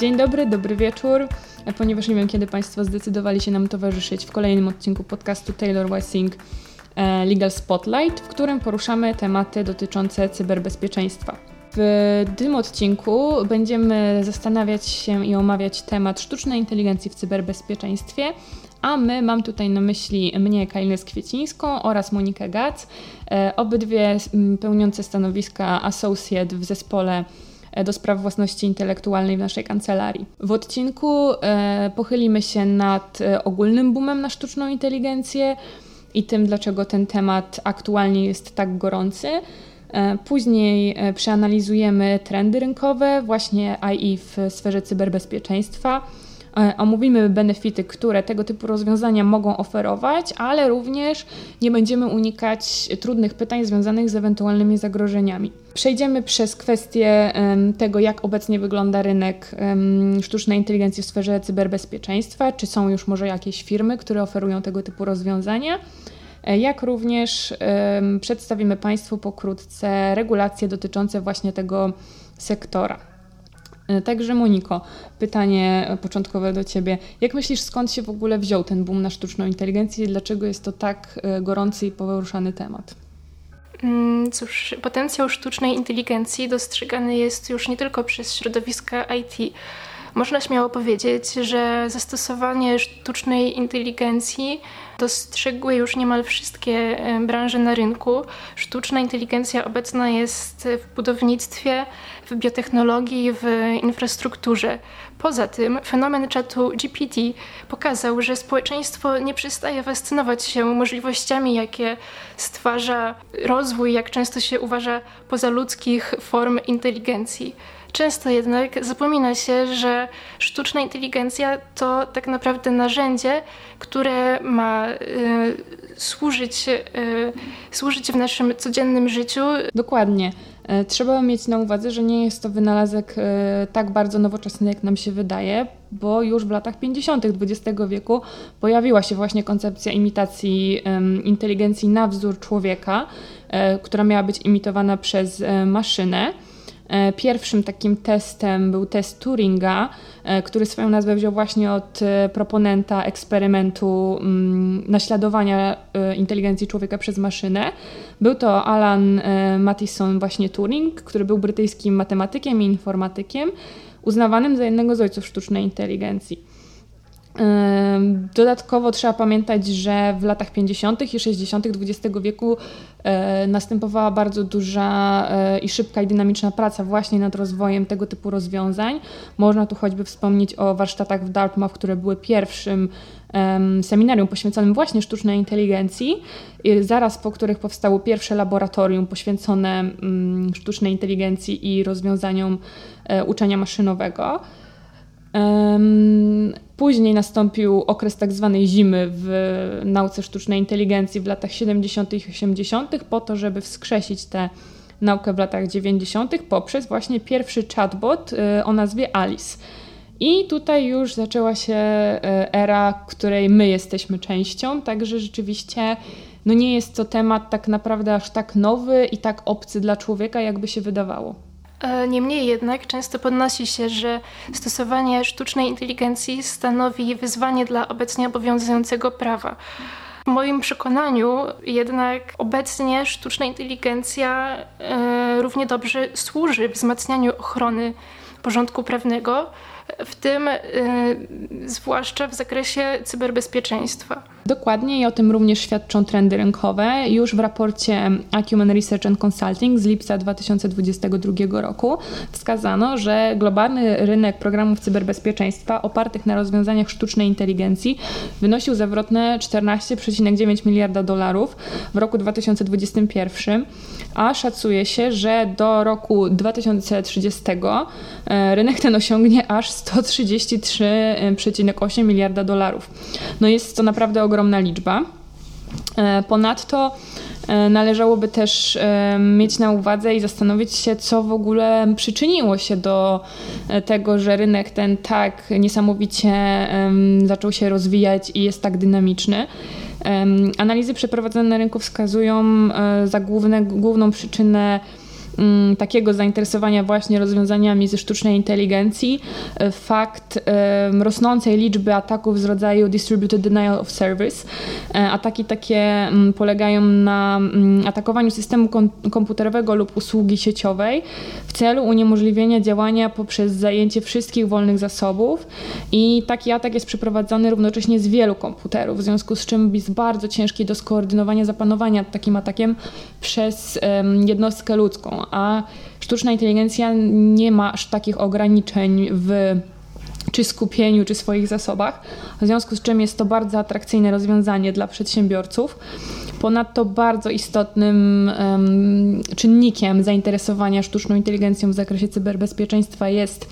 Dzień dobry, dobry wieczór, ponieważ nie wiem, kiedy Państwo zdecydowali się nam towarzyszyć w kolejnym odcinku podcastu Taylor Wessing e, Legal Spotlight, w którym poruszamy tematy dotyczące cyberbezpieczeństwa. W tym odcinku będziemy zastanawiać się i omawiać temat sztucznej inteligencji w cyberbezpieczeństwie, a my mam tutaj na myśli mnie, Kailes Kwiecińską oraz Monikę Gac, e, obydwie pełniące stanowiska associate w zespole do spraw własności intelektualnej w naszej kancelarii. W odcinku e, pochylimy się nad ogólnym boomem na sztuczną inteligencję i tym, dlaczego ten temat aktualnie jest tak gorący. Później przeanalizujemy trendy rynkowe, właśnie AI w sferze cyberbezpieczeństwa E, omówimy benefity, które tego typu rozwiązania mogą oferować, ale również nie będziemy unikać trudnych pytań związanych z ewentualnymi zagrożeniami. Przejdziemy przez kwestię tego, jak obecnie wygląda rynek sztucznej inteligencji w sferze cyberbezpieczeństwa, czy są już może jakieś firmy, które oferują tego typu rozwiązania e, jak również przedstawimy Państwu pokrótce regulacje dotyczące właśnie tego sektora. E, także Moniko, pytanie początkowe do Ciebie. Jak myślisz, skąd się w ogóle wziął ten boom na sztuczną inteligencję i dlaczego jest to tak e, gorący i poruszany temat? Mm, cóż, potencjał sztucznej inteligencji dostrzegany jest już nie tylko przez środowiska IT. Można śmiało powiedzieć, że zastosowanie sztucznej inteligencji dostrzegły już niemal wszystkie e, branże na rynku. Sztuczna inteligencja obecna jest w budownictwie, w biotechnologii, w infrastrukturze. Poza tym fenomen czatu GPT pokazał, że społeczeństwo nie przestaje fascynować się możliwościami, jakie stwarza rozwój, jak często się uważa, pozaludzkich form inteligencji. Często jednak zapomina się, że sztuczna inteligencja to tak naprawdę narzędzie, które ma y, służyć, y, służyć w naszym codziennym życiu. Dokładnie. E, trzeba mieć na uwadze, że nie jest to wynalazek e, tak bardzo nowoczesny, jak nam się wydaje, bo już w latach 50. XX wieku pojawiła się właśnie koncepcja imitacji inteligencji na wzór człowieka, e, która miała być imitowana przez maszynę. E, pierwszym takim testem był test Turinga, e, który swoją nazwę wziął właśnie od e, proponenta eksperymentu mm, naśladowania inteligencji człowieka przez maszynę. Był to Alan Mattison właśnie Turing, który był brytyjskim matematykiem i informatykiem, uznawanym za jednego z ojców sztucznej inteligencji. Dodatkowo trzeba pamiętać, że w latach 50. i 60. XX wieku e, następowała bardzo duża e, i szybka i dynamiczna praca właśnie nad rozwojem tego typu rozwiązań. Można tu choćby wspomnieć o warsztatach w Dartmouth, które były pierwszym seminarium poświęconym właśnie sztucznej inteligencji, zaraz po których powstało pierwsze laboratorium poświęcone mm, sztucznej inteligencji i rozwiązaniom e, uczenia maszynowego. Później nastąpił okres tak zwanej zimy w nauce sztucznej inteligencji w latach 70. i 80., po to, żeby wskrzesić tę naukę w latach 90. poprzez właśnie pierwszy chatbot y, o nazwie Alice. I tutaj już zaczęła się y, era, której my jesteśmy częścią, także rzeczywiście no nie jest to temat tak naprawdę aż tak nowy i tak obcy dla człowieka, jakby się wydawało. E, niemniej jednak często podnosi się, że stosowanie sztucznej inteligencji stanowi wyzwanie dla obecnie obowiązującego prawa. W moim przekonaniu jednak obecnie sztuczna inteligencja e, równie dobrze służy wzmacnianiu ochrony porządku prawnego, w tym y, zwłaszcza w zakresie cyberbezpieczeństwa. Dokładnie i o tym również świadczą trendy rynkowe. Już w raporcie Acumen Research and Consulting z lipca 2022 roku wskazano, że globalny rynek programów cyberbezpieczeństwa opartych na rozwiązaniach sztucznej inteligencji wynosił zawrotne 14,9 miliarda dolarów w roku 2021, a szacuje się, że do roku 2030 e, rynek ten osiągnie aż 133,8 miliarda dolarów. No jest to naprawdę ogromna liczba. E, ponadto e, należałoby też e, mieć na uwadze i zastanowić się, co w ogóle przyczyniło się do tego, że rynek ten tak niesamowicie zaczął się rozwijać i jest tak dynamiczny. Analizy przeprowadzone na rynku wskazują za główne, główną przyczynę takiego zainteresowania właśnie rozwiązaniami ze sztucznej inteligencji. E, fakt rosnącej liczby ataków z rodzaju Distributed Denial of Service. E, ataki takie mm, polegają na mm, atakowaniu systemu komputerowego lub usługi sieciowej w celu uniemożliwienia działania poprzez zajęcie wszystkich wolnych zasobów. I taki atak jest przeprowadzany równocześnie z wielu komputerów, w związku z czym jest bardzo ciężki do skoordynowania zapanowania takim atakiem przez jednostkę ludzką, a sztuczna inteligencja nie ma aż takich ograniczeń w czy skupieniu, czy swoich zasobach, w związku z czym jest to bardzo atrakcyjne rozwiązanie dla przedsiębiorców. Ponadto bardzo istotnym um, czynnikiem zainteresowania sztuczną inteligencją w zakresie cyberbezpieczeństwa jest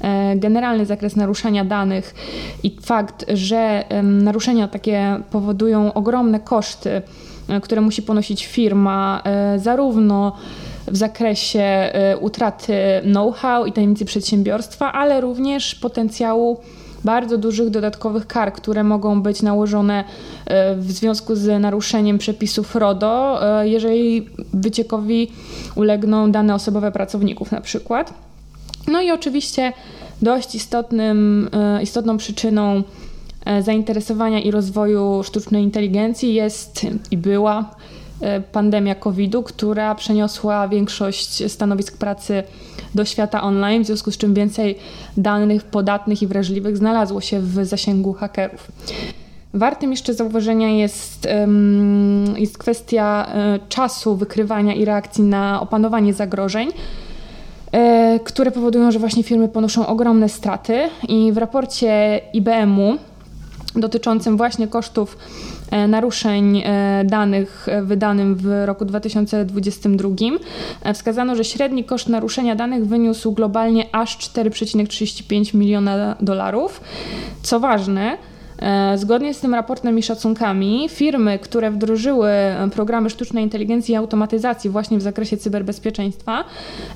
e, generalny zakres naruszania danych i fakt, że naruszenia takie powodują ogromne koszty, e, które musi ponosić firma, e, zarówno w zakresie utraty know-how i tajemnicy przedsiębiorstwa, ale również potencjału bardzo dużych dodatkowych kar, które mogą być nałożone e, w związku z naruszeniem przepisów RODO, e, jeżeli wyciekowi ulegną dane osobowe pracowników na przykład. No i oczywiście dość istotnym, istotną przyczyną zainteresowania i rozwoju sztucznej inteligencji jest i była pandemia COVID-u, która przeniosła większość stanowisk pracy do świata online, w związku z czym więcej danych podatnych i wrażliwych znalazło się w zasięgu hakerów. Wartym jeszcze zauważenia jest, jest kwestia e, czasu wykrywania i reakcji na opanowanie zagrożeń, e, które powodują, że właśnie firmy ponoszą ogromne straty. I w raporcie IBM-u dotyczącym właśnie kosztów naruszeń e, danych wydanym w roku 2022 e, wskazano, że średni koszt naruszenia danych wyniósł globalnie aż 4,35 miliona dolarów. Co ważne, E, zgodnie z tym raportem i szacunkami, firmy, które wdrożyły programy sztucznej inteligencji i automatyzacji właśnie w zakresie cyberbezpieczeństwa,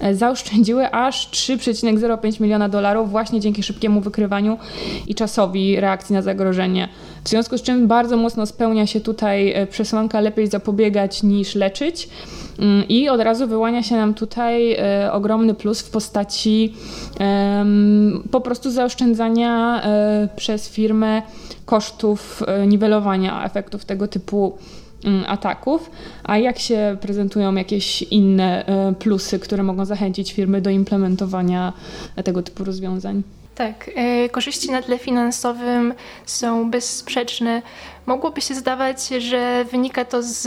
e, zaoszczędziły aż 3,05 miliona dolarów właśnie dzięki szybkiemu wykrywaniu i czasowi reakcji na zagrożenie. W związku z czym bardzo mocno spełnia się tutaj e, przesłanka lepiej zapobiegać niż leczyć. Mm, I od razu wyłania się nam tutaj ogromny plus w postaci po prostu zaoszczędzania przez firmę kosztów e, niwelowania efektów tego typu mm, ataków, a jak się prezentują jakieś inne e, plusy, które mogą zachęcić firmy do implementowania tego typu rozwiązań? Tak, e, korzyści na tle finansowym są bezsprzeczne. Mogłoby się zdawać, że wynika to z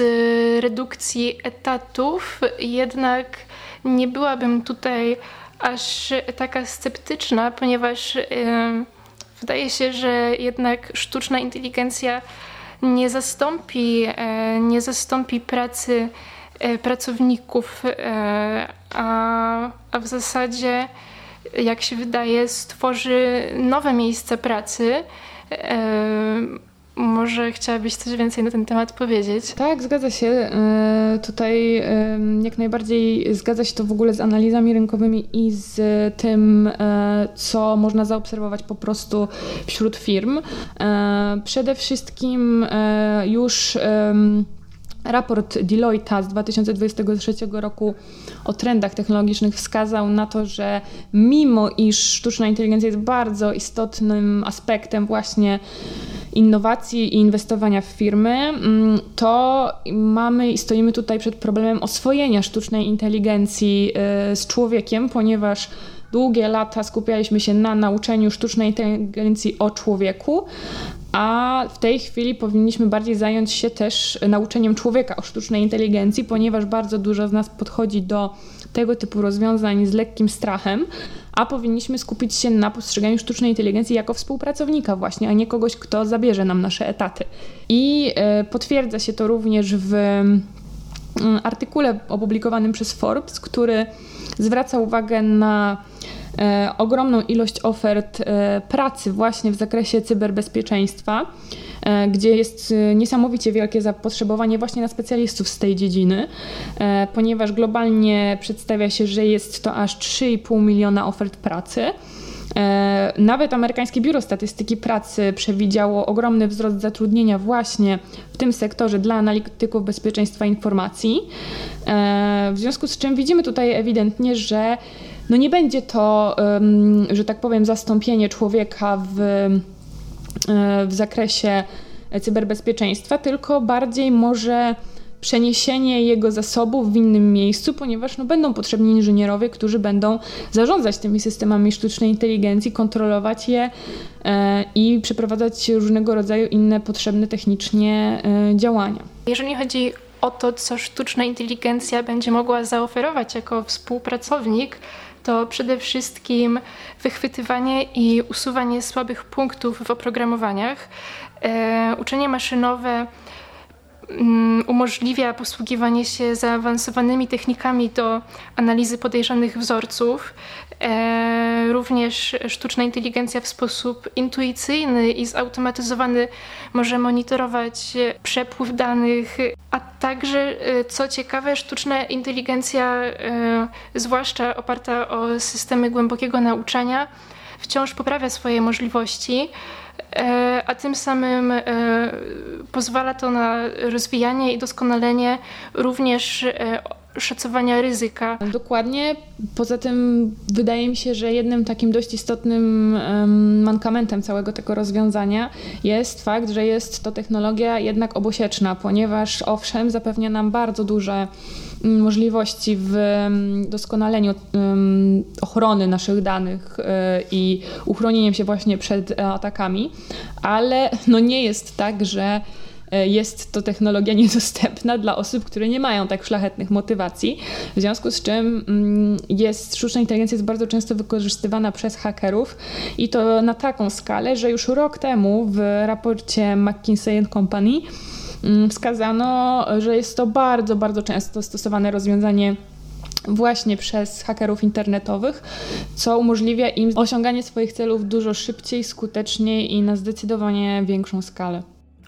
redukcji etatów, jednak nie byłabym tutaj aż taka sceptyczna, ponieważ Wydaje się, że jednak sztuczna inteligencja nie zastąpi, e, nie zastąpi pracy e, pracowników, e, a, a w zasadzie, jak się wydaje, stworzy nowe miejsca pracy może chciałabyś coś więcej na ten temat powiedzieć? Tak, zgadza się. E, tutaj jak najbardziej zgadza się to w ogóle z analizami rynkowymi i z tym, e, co można zaobserwować po prostu wśród firm. E, przede wszystkim już Raport Deloitte z 2023 roku o trendach technologicznych wskazał na to, że mimo iż sztuczna inteligencja jest bardzo istotnym aspektem właśnie innowacji i inwestowania w firmy, mm, to mamy i stoimy tutaj przed problemem oswojenia sztucznej inteligencji y, z człowiekiem, ponieważ długie lata skupialiśmy się na nauczeniu sztucznej inteligencji o człowieku, a w tej chwili powinniśmy bardziej zająć się też nauczeniem człowieka o sztucznej inteligencji, ponieważ bardzo dużo z nas podchodzi do tego typu rozwiązań z lekkim strachem, a powinniśmy skupić się na postrzeganiu sztucznej inteligencji jako współpracownika właśnie, a nie kogoś, kto zabierze nam nasze etaty. I e, potwierdza się to również w mm, artykule opublikowanym przez Forbes, który zwraca uwagę na E, ogromną ilość ofert e, pracy właśnie w zakresie cyberbezpieczeństwa, e, gdzie jest niesamowicie wielkie zapotrzebowanie właśnie na specjalistów z tej dziedziny, ponieważ globalnie przedstawia się, że jest to aż 3,5 miliona ofert pracy. E, nawet amerykańskie Biuro Statystyki Pracy przewidziało ogromny wzrost zatrudnienia właśnie w tym sektorze dla analityków bezpieczeństwa informacji. E, w związku z czym widzimy tutaj ewidentnie, że no nie będzie to, że tak powiem, zastąpienie człowieka w, e, w zakresie cyberbezpieczeństwa, tylko bardziej może przeniesienie jego zasobów w innym miejscu, ponieważ no, będą potrzebni inżynierowie, którzy będą zarządzać tymi systemami sztucznej inteligencji, kontrolować je e, i przeprowadzać różnego rodzaju inne potrzebne technicznie e, działania. Jeżeli chodzi o to, co sztuczna inteligencja będzie mogła zaoferować jako współpracownik, to przede wszystkim wychwytywanie i usuwanie słabych punktów w oprogramowaniach, e, uczenie maszynowe umożliwia posługiwanie się zaawansowanymi technikami do analizy podejrzanych wzorców. E, również sztuczna inteligencja w sposób intuicyjny i zautomatyzowany może monitorować przepływ danych, a także, e, co ciekawe, sztuczna inteligencja, e, zwłaszcza oparta o systemy głębokiego nauczania, wciąż poprawia swoje możliwości. E, a tym samym e, pozwala to na rozwijanie i doskonalenie również e, szacowania ryzyka. Dokładnie. Poza tym wydaje mi się, że jednym takim dość istotnym mankamentem całego tego rozwiązania jest fakt, że jest to technologia jednak obosieczna, ponieważ owszem, zapewnia nam bardzo duże mm, możliwości w doskonaleniu ochrony naszych danych e, i uchronieniem się właśnie przed atakami, ale no nie jest tak, że jest to technologia niedostępna dla osób, które nie mają tak szlachetnych motywacji, w związku z czym mm, jest, sztuczna inteligencja jest bardzo często wykorzystywana przez hakerów i to na taką skalę, że już rok temu w raporcie McKinsey Company mm, wskazano, że jest to bardzo, bardzo często stosowane rozwiązanie właśnie przez hakerów internetowych, co umożliwia im osiąganie swoich celów dużo szybciej, skuteczniej i na zdecydowanie większą skalę.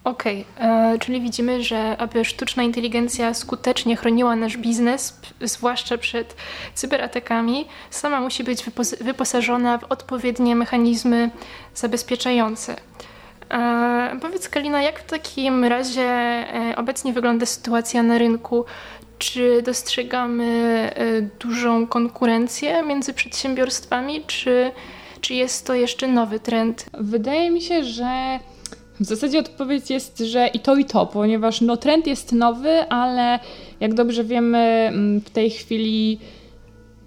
Okej, okay. E, czyli widzimy, że aby sztuczna inteligencja skutecznie chroniła nasz biznes, zwłaszcza przed cyberatakami, sama musi być wyposażona w odpowiednie mechanizmy zabezpieczające. E, powiedz Kalina, jak w takim razie e, obecnie wygląda sytuacja na rynku? Czy dostrzegamy e, dużą konkurencję między przedsiębiorstwami, czy, czy jest to jeszcze nowy trend? Wydaje mi się, że w zasadzie odpowiedź jest, że i to, i to, ponieważ no, trend jest nowy, ale jak dobrze wiemy, mm, w tej chwili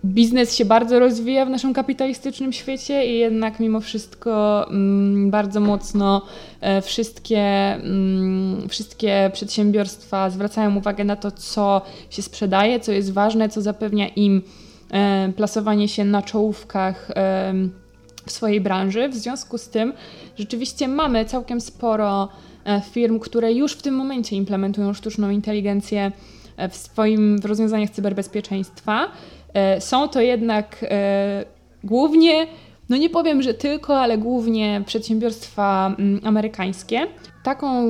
biznes się bardzo rozwija w naszym kapitalistycznym świecie i jednak mimo wszystko mm, bardzo mocno e, wszystkie, mm, wszystkie przedsiębiorstwa zwracają uwagę na to, co się sprzedaje, co jest ważne, co zapewnia im e, plasowanie się na czołówkach w swojej branży. W związku z tym rzeczywiście mamy całkiem sporo e, firm, które już w tym momencie implementują sztuczną inteligencję e, w swoim w rozwiązaniach cyberbezpieczeństwa. E, są to jednak głównie, no nie powiem, że tylko, ale głównie przedsiębiorstwa mm, amerykańskie. Taką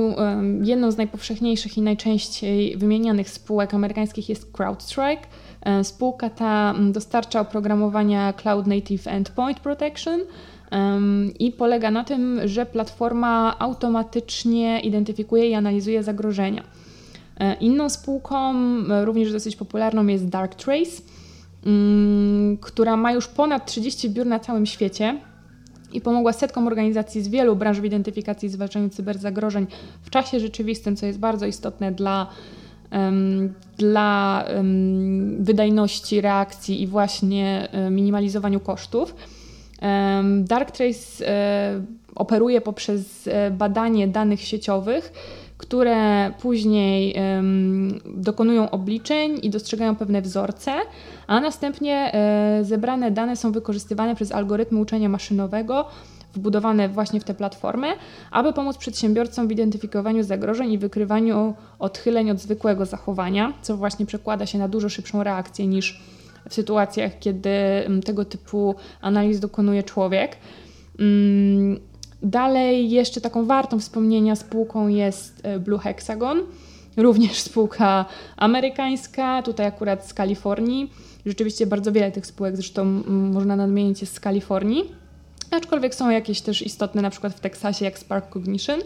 jedną z najpowszechniejszych i najczęściej wymienianych spółek amerykańskich jest CrowdStrike. E, spółka ta mm, dostarcza oprogramowania Cloud Native Endpoint Protection i polega na tym, że platforma automatycznie identyfikuje i analizuje zagrożenia. E, inną spółką, e, również dosyć popularną, jest Darktrace, mm, która ma już ponad 30 biur na całym świecie i pomogła setkom organizacji z wielu branż w identyfikacji i zwalczaniu cyberzagrożeń w czasie rzeczywistym, co jest bardzo istotne dla dla wydajności reakcji i właśnie minimalizowaniu kosztów. Darktrace e, operuje poprzez e, badanie danych sieciowych, które później dokonują obliczeń i dostrzegają pewne wzorce, a następnie e, zebrane dane są wykorzystywane przez algorytmy uczenia maszynowego wbudowane właśnie w tę platformę, aby pomóc przedsiębiorcom w identyfikowaniu zagrożeń i wykrywaniu odchyleń od zwykłego zachowania, co właśnie przekłada się na dużo szybszą reakcję niż w sytuacjach, kiedy mm, tego typu analiz dokonuje człowiek. Mm, dalej jeszcze taką wartą wspomnienia spółką jest e, Blue Hexagon, również spółka amerykańska, tutaj akurat z Kalifornii. Rzeczywiście bardzo wiele tych spółek, zresztą można nadmienić, jest z Kalifornii. Aczkolwiek są jakieś też istotne, na przykład w Teksasie, jak Spark Cognition,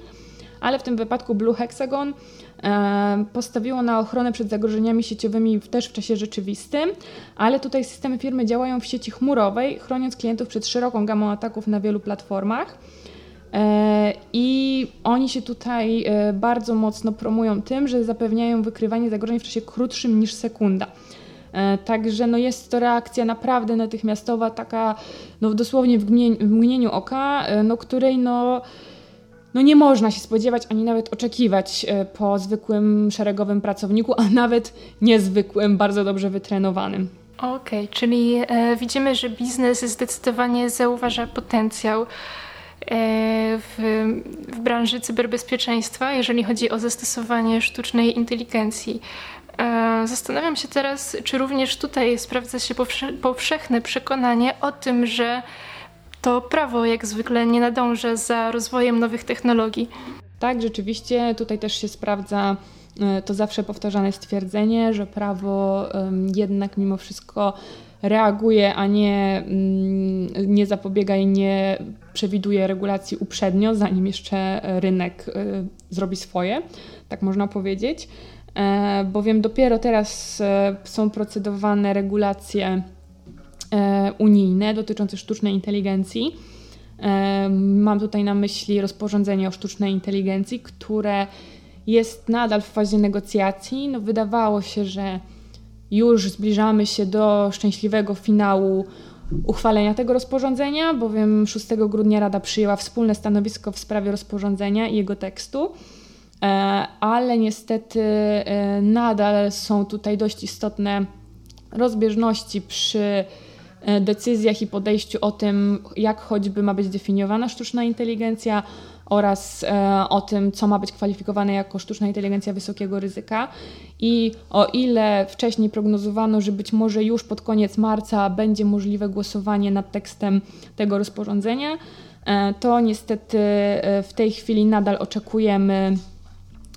ale w tym wypadku Blue Hexagon e, postawiło na ochronę przed zagrożeniami sieciowymi też w czasie rzeczywistym, ale tutaj systemy firmy działają w sieci chmurowej, chroniąc klientów przed szeroką gamą ataków na wielu platformach. E, I oni się tutaj e, bardzo mocno promują tym, że zapewniają wykrywanie zagrożeń w czasie krótszym niż sekunda. E, także no jest to reakcja naprawdę natychmiastowa, taka no dosłownie w, w mgnieniu oka, no której no, no nie można się spodziewać ani nawet oczekiwać po zwykłym szeregowym pracowniku, a nawet niezwykłym, bardzo dobrze wytrenowanym. Okej, okay, czyli e, widzimy, że biznes zdecydowanie zauważa potencjał E, w, w branży cyberbezpieczeństwa, jeżeli chodzi o zastosowanie sztucznej inteligencji. E, zastanawiam się teraz, czy również tutaj sprawdza się powszechne przekonanie o tym, że to prawo jak zwykle nie nadąża za rozwojem nowych technologii. Tak, rzeczywiście tutaj też się sprawdza e, to zawsze powtarzane stwierdzenie, że prawo jednak mimo wszystko reaguje, a nie, mm, nie zapobiega i nie przewiduje regulacji uprzednio, zanim jeszcze rynek y, zrobi swoje, tak można powiedzieć. E, bowiem dopiero teraz e, są procedowane regulacje e, unijne dotyczące sztucznej inteligencji. Mam tutaj na myśli rozporządzenie o sztucznej inteligencji, które jest nadal w fazie negocjacji. No, wydawało się, że już zbliżamy się do szczęśliwego finału uchwalenia tego rozporządzenia, bowiem 6 grudnia Rada przyjęła wspólne stanowisko w sprawie rozporządzenia i jego tekstu, ale niestety e, nadal są tutaj dość istotne rozbieżności przy e, decyzjach i podejściu o tym, jak choćby ma być definiowana sztuczna inteligencja oraz o tym, co ma być kwalifikowane jako sztuczna inteligencja wysokiego ryzyka. I o ile wcześniej prognozowano, że być może już pod koniec marca będzie możliwe głosowanie nad tekstem tego rozporządzenia, e, to niestety e, w tej chwili nadal oczekujemy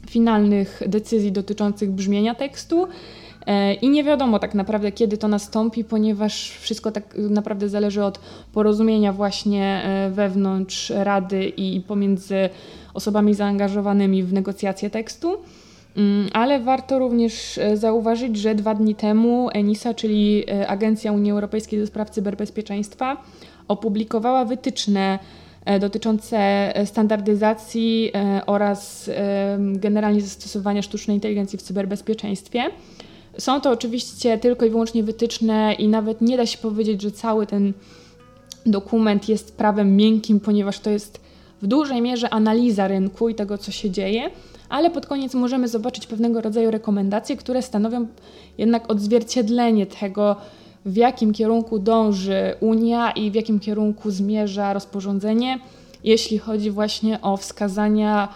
finalnych decyzji dotyczących brzmienia tekstu. E, I nie wiadomo tak naprawdę, kiedy to nastąpi, ponieważ wszystko tak naprawdę zależy od porozumienia właśnie wewnątrz Rady i pomiędzy osobami zaangażowanymi w negocjacje tekstu. Mm, ale warto również e, zauważyć, że dwa dni temu ENISA, czyli e, Agencja Unii Europejskiej do spraw cyberbezpieczeństwa, opublikowała wytyczne e, dotyczące standardyzacji oraz generalnie zastosowania sztucznej inteligencji w cyberbezpieczeństwie. Są to oczywiście tylko i wyłącznie wytyczne i nawet nie da się powiedzieć, że cały ten dokument jest prawem miękkim, ponieważ to jest w dużej mierze analiza rynku i tego, co się dzieje ale pod koniec możemy zobaczyć pewnego rodzaju rekomendacje, które stanowią jednak odzwierciedlenie tego, w jakim kierunku dąży Unia i w jakim kierunku zmierza rozporządzenie, jeśli chodzi właśnie o wskazania,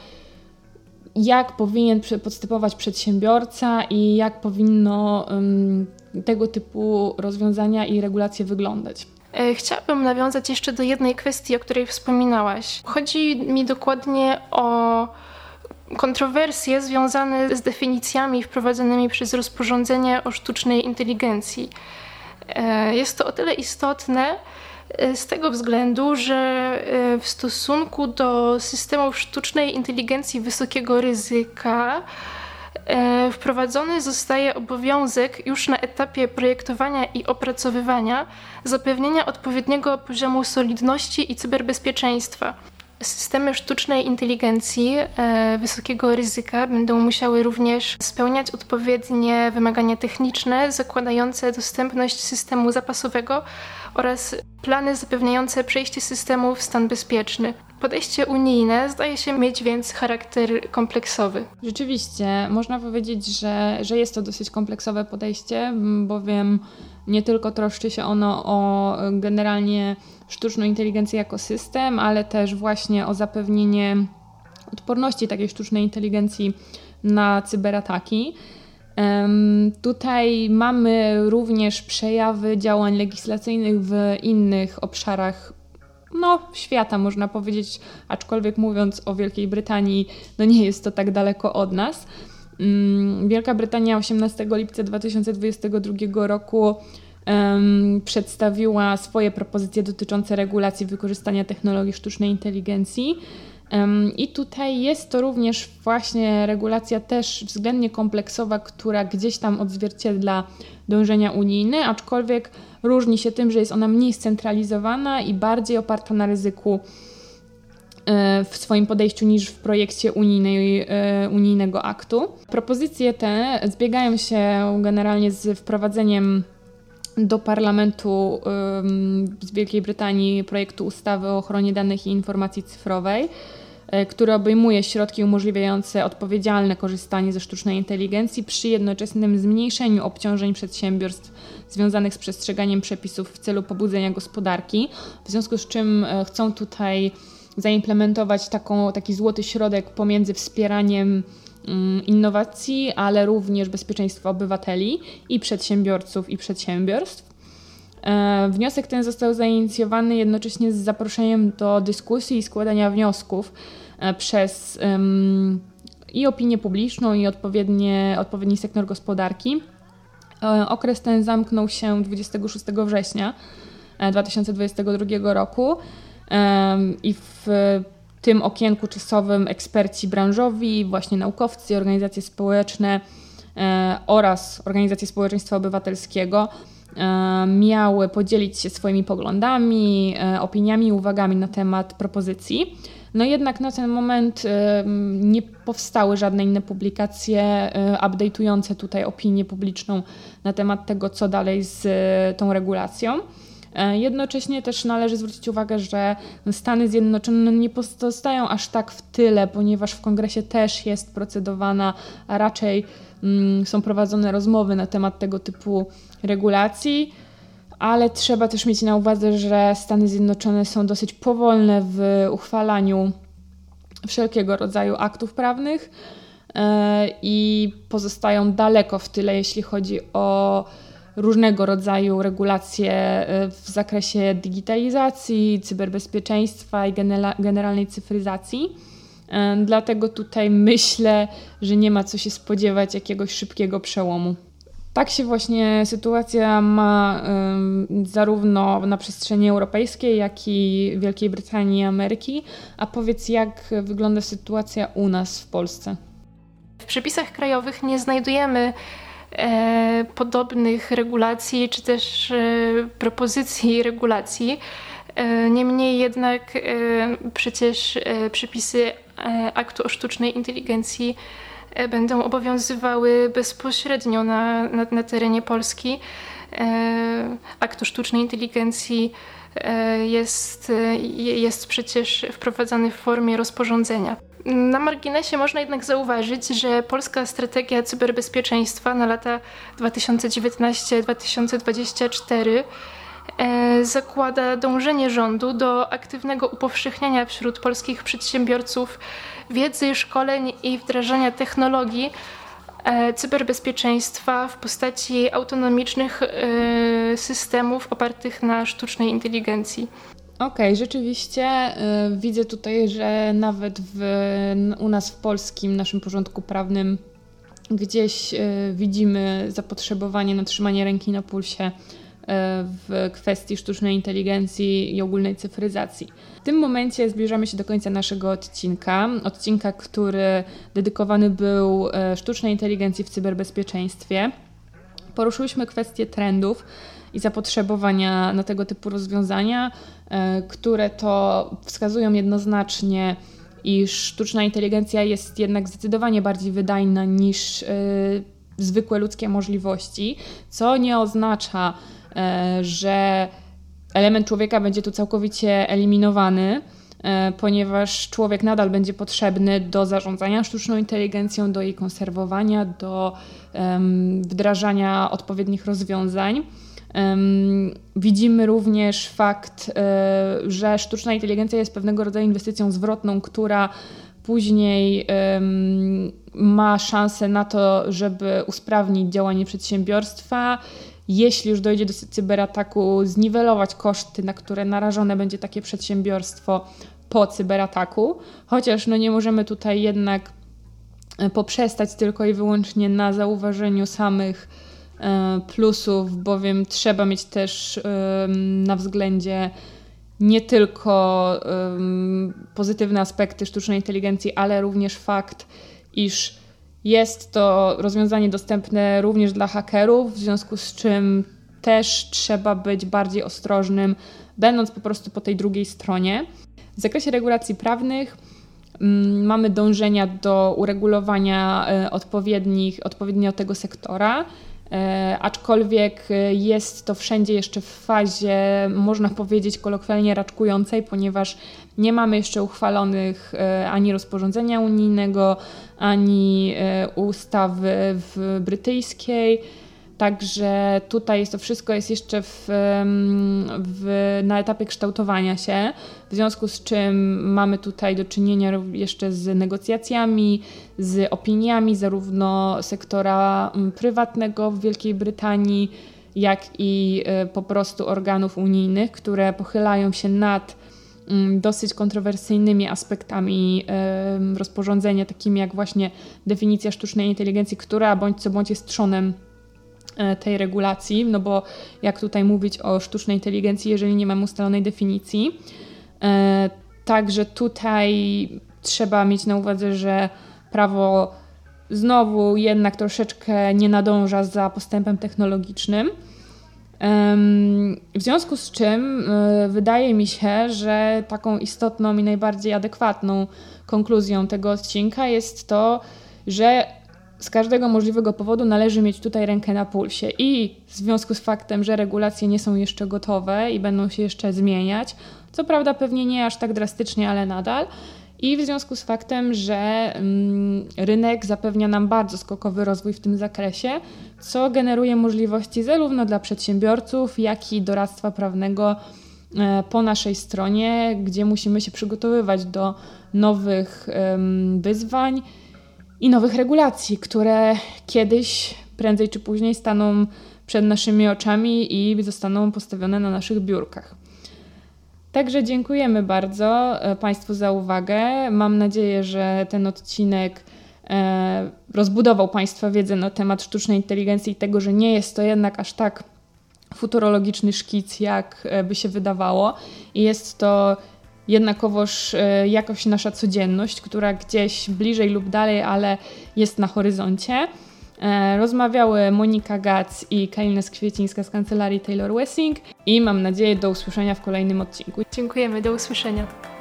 jak powinien postępować przedsiębiorca i jak powinno um, tego typu rozwiązania i regulacje wyglądać. E, chciałabym nawiązać jeszcze do jednej kwestii, o której wspominałaś. Chodzi mi dokładnie o kontrowersje związane z definicjami wprowadzonymi przez rozporządzenie o sztucznej inteligencji. E, jest to o tyle istotne e, z tego względu, że e, w stosunku do systemów sztucznej inteligencji wysokiego ryzyka wprowadzony zostaje obowiązek już na etapie projektowania i opracowywania zapewnienia odpowiedniego poziomu solidności i cyberbezpieczeństwa. Systemy sztucznej inteligencji e, wysokiego ryzyka będą musiały również spełniać odpowiednie wymagania techniczne zakładające dostępność systemu zapasowego oraz plany zapewniające przejście systemu w stan bezpieczny. Podejście unijne zdaje się mieć więc charakter kompleksowy. Rzeczywiście, można powiedzieć, że, że jest to dosyć kompleksowe podejście, bowiem nie tylko troszczy się ono o generalnie sztuczną inteligencję jako system, ale też właśnie o zapewnienie odporności takiej sztucznej inteligencji na cyberataki. Tutaj mamy również przejawy działań legislacyjnych w innych obszarach no, świata, można powiedzieć, aczkolwiek mówiąc o Wielkiej Brytanii, no nie jest to tak daleko od nas. Wielka Brytania 18 lipca 2022 roku przedstawiła swoje propozycje dotyczące regulacji wykorzystania technologii sztucznej inteligencji. I tutaj jest to również właśnie regulacja też względnie kompleksowa, która gdzieś tam odzwierciedla dążenia unijne, aczkolwiek różni się tym, że jest ona mniej scentralizowana i bardziej oparta na ryzyku e, w swoim podejściu niż w projekcie unijnej, e, unijnego aktu. Propozycje te zbiegają się generalnie z wprowadzeniem do parlamentu z Wielkiej Brytanii projektu ustawy o ochronie danych i informacji cyfrowej, który obejmuje środki umożliwiające odpowiedzialne korzystanie ze sztucznej inteligencji przy jednoczesnym zmniejszeniu obciążeń przedsiębiorstw związanych z przestrzeganiem przepisów w celu pobudzenia gospodarki. W związku z czym e, chcą tutaj zaimplementować taką, taki złoty środek pomiędzy wspieraniem Mm, innowacji, ale również bezpieczeństwa obywateli i przedsiębiorców i przedsiębiorstw. E, wniosek ten został zainicjowany jednocześnie z zaproszeniem do dyskusji i składania wniosków e, przez i opinię publiczną, i odpowiednie, odpowiedni sektor gospodarki. E, okres ten zamknął się 26 września 2022 roku i w tym okienku czasowym eksperci branżowi, właśnie naukowcy, organizacje społeczne oraz organizacje społeczeństwa obywatelskiego miały podzielić się swoimi poglądami, e, opiniami i uwagami na temat propozycji. No jednak na ten moment nie powstały żadne inne publikacje update'ujące tutaj opinię publiczną na temat tego, co dalej z tą regulacją. E, jednocześnie też należy zwrócić uwagę, że Stany Zjednoczone nie pozostają aż tak w tyle, ponieważ w kongresie też jest procedowana, a raczej mm, są prowadzone rozmowy na temat tego typu regulacji. Ale trzeba też mieć na uwadze, że Stany Zjednoczone są dosyć powolne w uchwalaniu wszelkiego rodzaju aktów prawnych e, i pozostają daleko w tyle, jeśli chodzi o różnego rodzaju regulacje e, w zakresie digitalizacji, cyberbezpieczeństwa i generalnej cyfryzacji. E, dlatego tutaj myślę, że nie ma co się spodziewać jakiegoś szybkiego przełomu. Tak się właśnie sytuacja ma zarówno na przestrzeni europejskiej, jak i Wielkiej Brytanii i Ameryki. A powiedz, jak wygląda sytuacja u nas w Polsce? W przepisach krajowych nie znajdujemy e, podobnych regulacji czy też e, propozycji regulacji. E, niemniej jednak e, przecież e, przepisy e, aktu o sztucznej inteligencji będą obowiązywały bezpośrednio na, na, na terenie Polski. Akt o sztucznej inteligencji jest, jest przecież wprowadzany w formie rozporządzenia. Na marginesie można jednak zauważyć, że polska strategia cyberbezpieczeństwa na lata 2019-2024 e, zakłada dążenie rządu do aktywnego upowszechniania wśród polskich przedsiębiorców wiedzy, szkoleń i wdrażania technologii e, cyberbezpieczeństwa w postaci autonomicznych e, systemów opartych na sztucznej inteligencji. Okej, okay, rzeczywiście y, widzę tutaj, że nawet w, u nas w polskim, naszym porządku prawnym, gdzieś y, widzimy zapotrzebowanie na trzymanie ręki na pulsie y, w kwestii sztucznej inteligencji i ogólnej cyfryzacji. W tym momencie zbliżamy się do końca naszego odcinka. Odcinka, który dedykowany był sztucznej inteligencji w cyberbezpieczeństwie. Poruszyliśmy kwestię trendów i zapotrzebowania na tego typu rozwiązania, które to wskazują jednoznacznie, iż sztuczna inteligencja jest jednak zdecydowanie bardziej wydajna niż e, zwykłe ludzkie możliwości, co nie oznacza, e, że element człowieka będzie tu całkowicie eliminowany ponieważ człowiek nadal będzie potrzebny do zarządzania sztuczną inteligencją, do jej konserwowania, do wdrażania odpowiednich rozwiązań. Widzimy również fakt, e, że sztuczna inteligencja jest pewnego rodzaju inwestycją zwrotną, która później ma szansę na to, żeby usprawnić działanie przedsiębiorstwa. Jeśli już dojdzie do cyberataku, zniwelować koszty, na które narażone będzie takie przedsiębiorstwo po cyberataku. Chociaż no nie możemy tutaj jednak e, poprzestać tylko i wyłącznie na zauważeniu samych plusów, bowiem trzeba mieć też na względzie nie tylko pozytywne aspekty sztucznej inteligencji, ale również fakt, iż jest to rozwiązanie dostępne również dla hakerów, w związku z czym też trzeba być bardziej ostrożnym, będąc po prostu po tej drugiej stronie. W zakresie regulacji prawnych mm, mamy dążenia do uregulowania e, odpowiednich, odpowiednio tego sektora. E, aczkolwiek e, jest to wszędzie jeszcze w fazie, można powiedzieć, kolokwialnie raczkującej, ponieważ nie mamy jeszcze uchwalonych ani rozporządzenia unijnego, ani ustawy w brytyjskiej. Także tutaj jest to wszystko jest jeszcze w, w, na etapie kształtowania się, w związku z czym mamy tutaj do czynienia jeszcze z negocjacjami, z opiniami zarówno sektora prywatnego w Wielkiej Brytanii, jak i e, po prostu organów unijnych, które pochylają się nad dosyć kontrowersyjnymi aspektami rozporządzenia, takimi jak właśnie definicja sztucznej inteligencji, która bądź co bądź jest trzonem tej regulacji, no bo jak tutaj mówić o sztucznej inteligencji, jeżeli nie mamy ustalonej definicji. E, także tutaj trzeba mieć na uwadze, że prawo znowu jednak troszeczkę nie nadąża za postępem technologicznym. W związku z czym e, wydaje mi się, że taką istotną i najbardziej adekwatną konkluzją tego odcinka jest to, że z każdego możliwego powodu należy mieć tutaj rękę na pulsie i w związku z faktem, że regulacje nie są jeszcze gotowe i będą się jeszcze zmieniać, co prawda pewnie nie aż tak drastycznie, ale nadal. I w związku z faktem, że mm, rynek zapewnia nam bardzo skokowy rozwój w tym zakresie, co generuje możliwości zarówno dla przedsiębiorców, jak i doradztwa prawnego e, po naszej stronie, gdzie musimy się przygotowywać do nowych wyzwań i nowych regulacji, które kiedyś, prędzej czy później staną przed naszymi oczami i zostaną postawione na naszych biurkach. Także dziękujemy bardzo e, Państwu za uwagę. Mam nadzieję, że ten odcinek e, rozbudował Państwa wiedzę na temat sztucznej inteligencji i tego, że nie jest to jednak aż tak futurologiczny szkic, jak e, by się wydawało. I jest to jednakowoż e, jakoś nasza codzienność, która gdzieś bliżej lub dalej, ale jest na horyzoncie. E, rozmawiały Monika Gac i Kalina Skwiecińska z kancelarii Taylor Wessing i mam nadzieję do usłyszenia w kolejnym odcinku. Dziękujemy, do usłyszenia.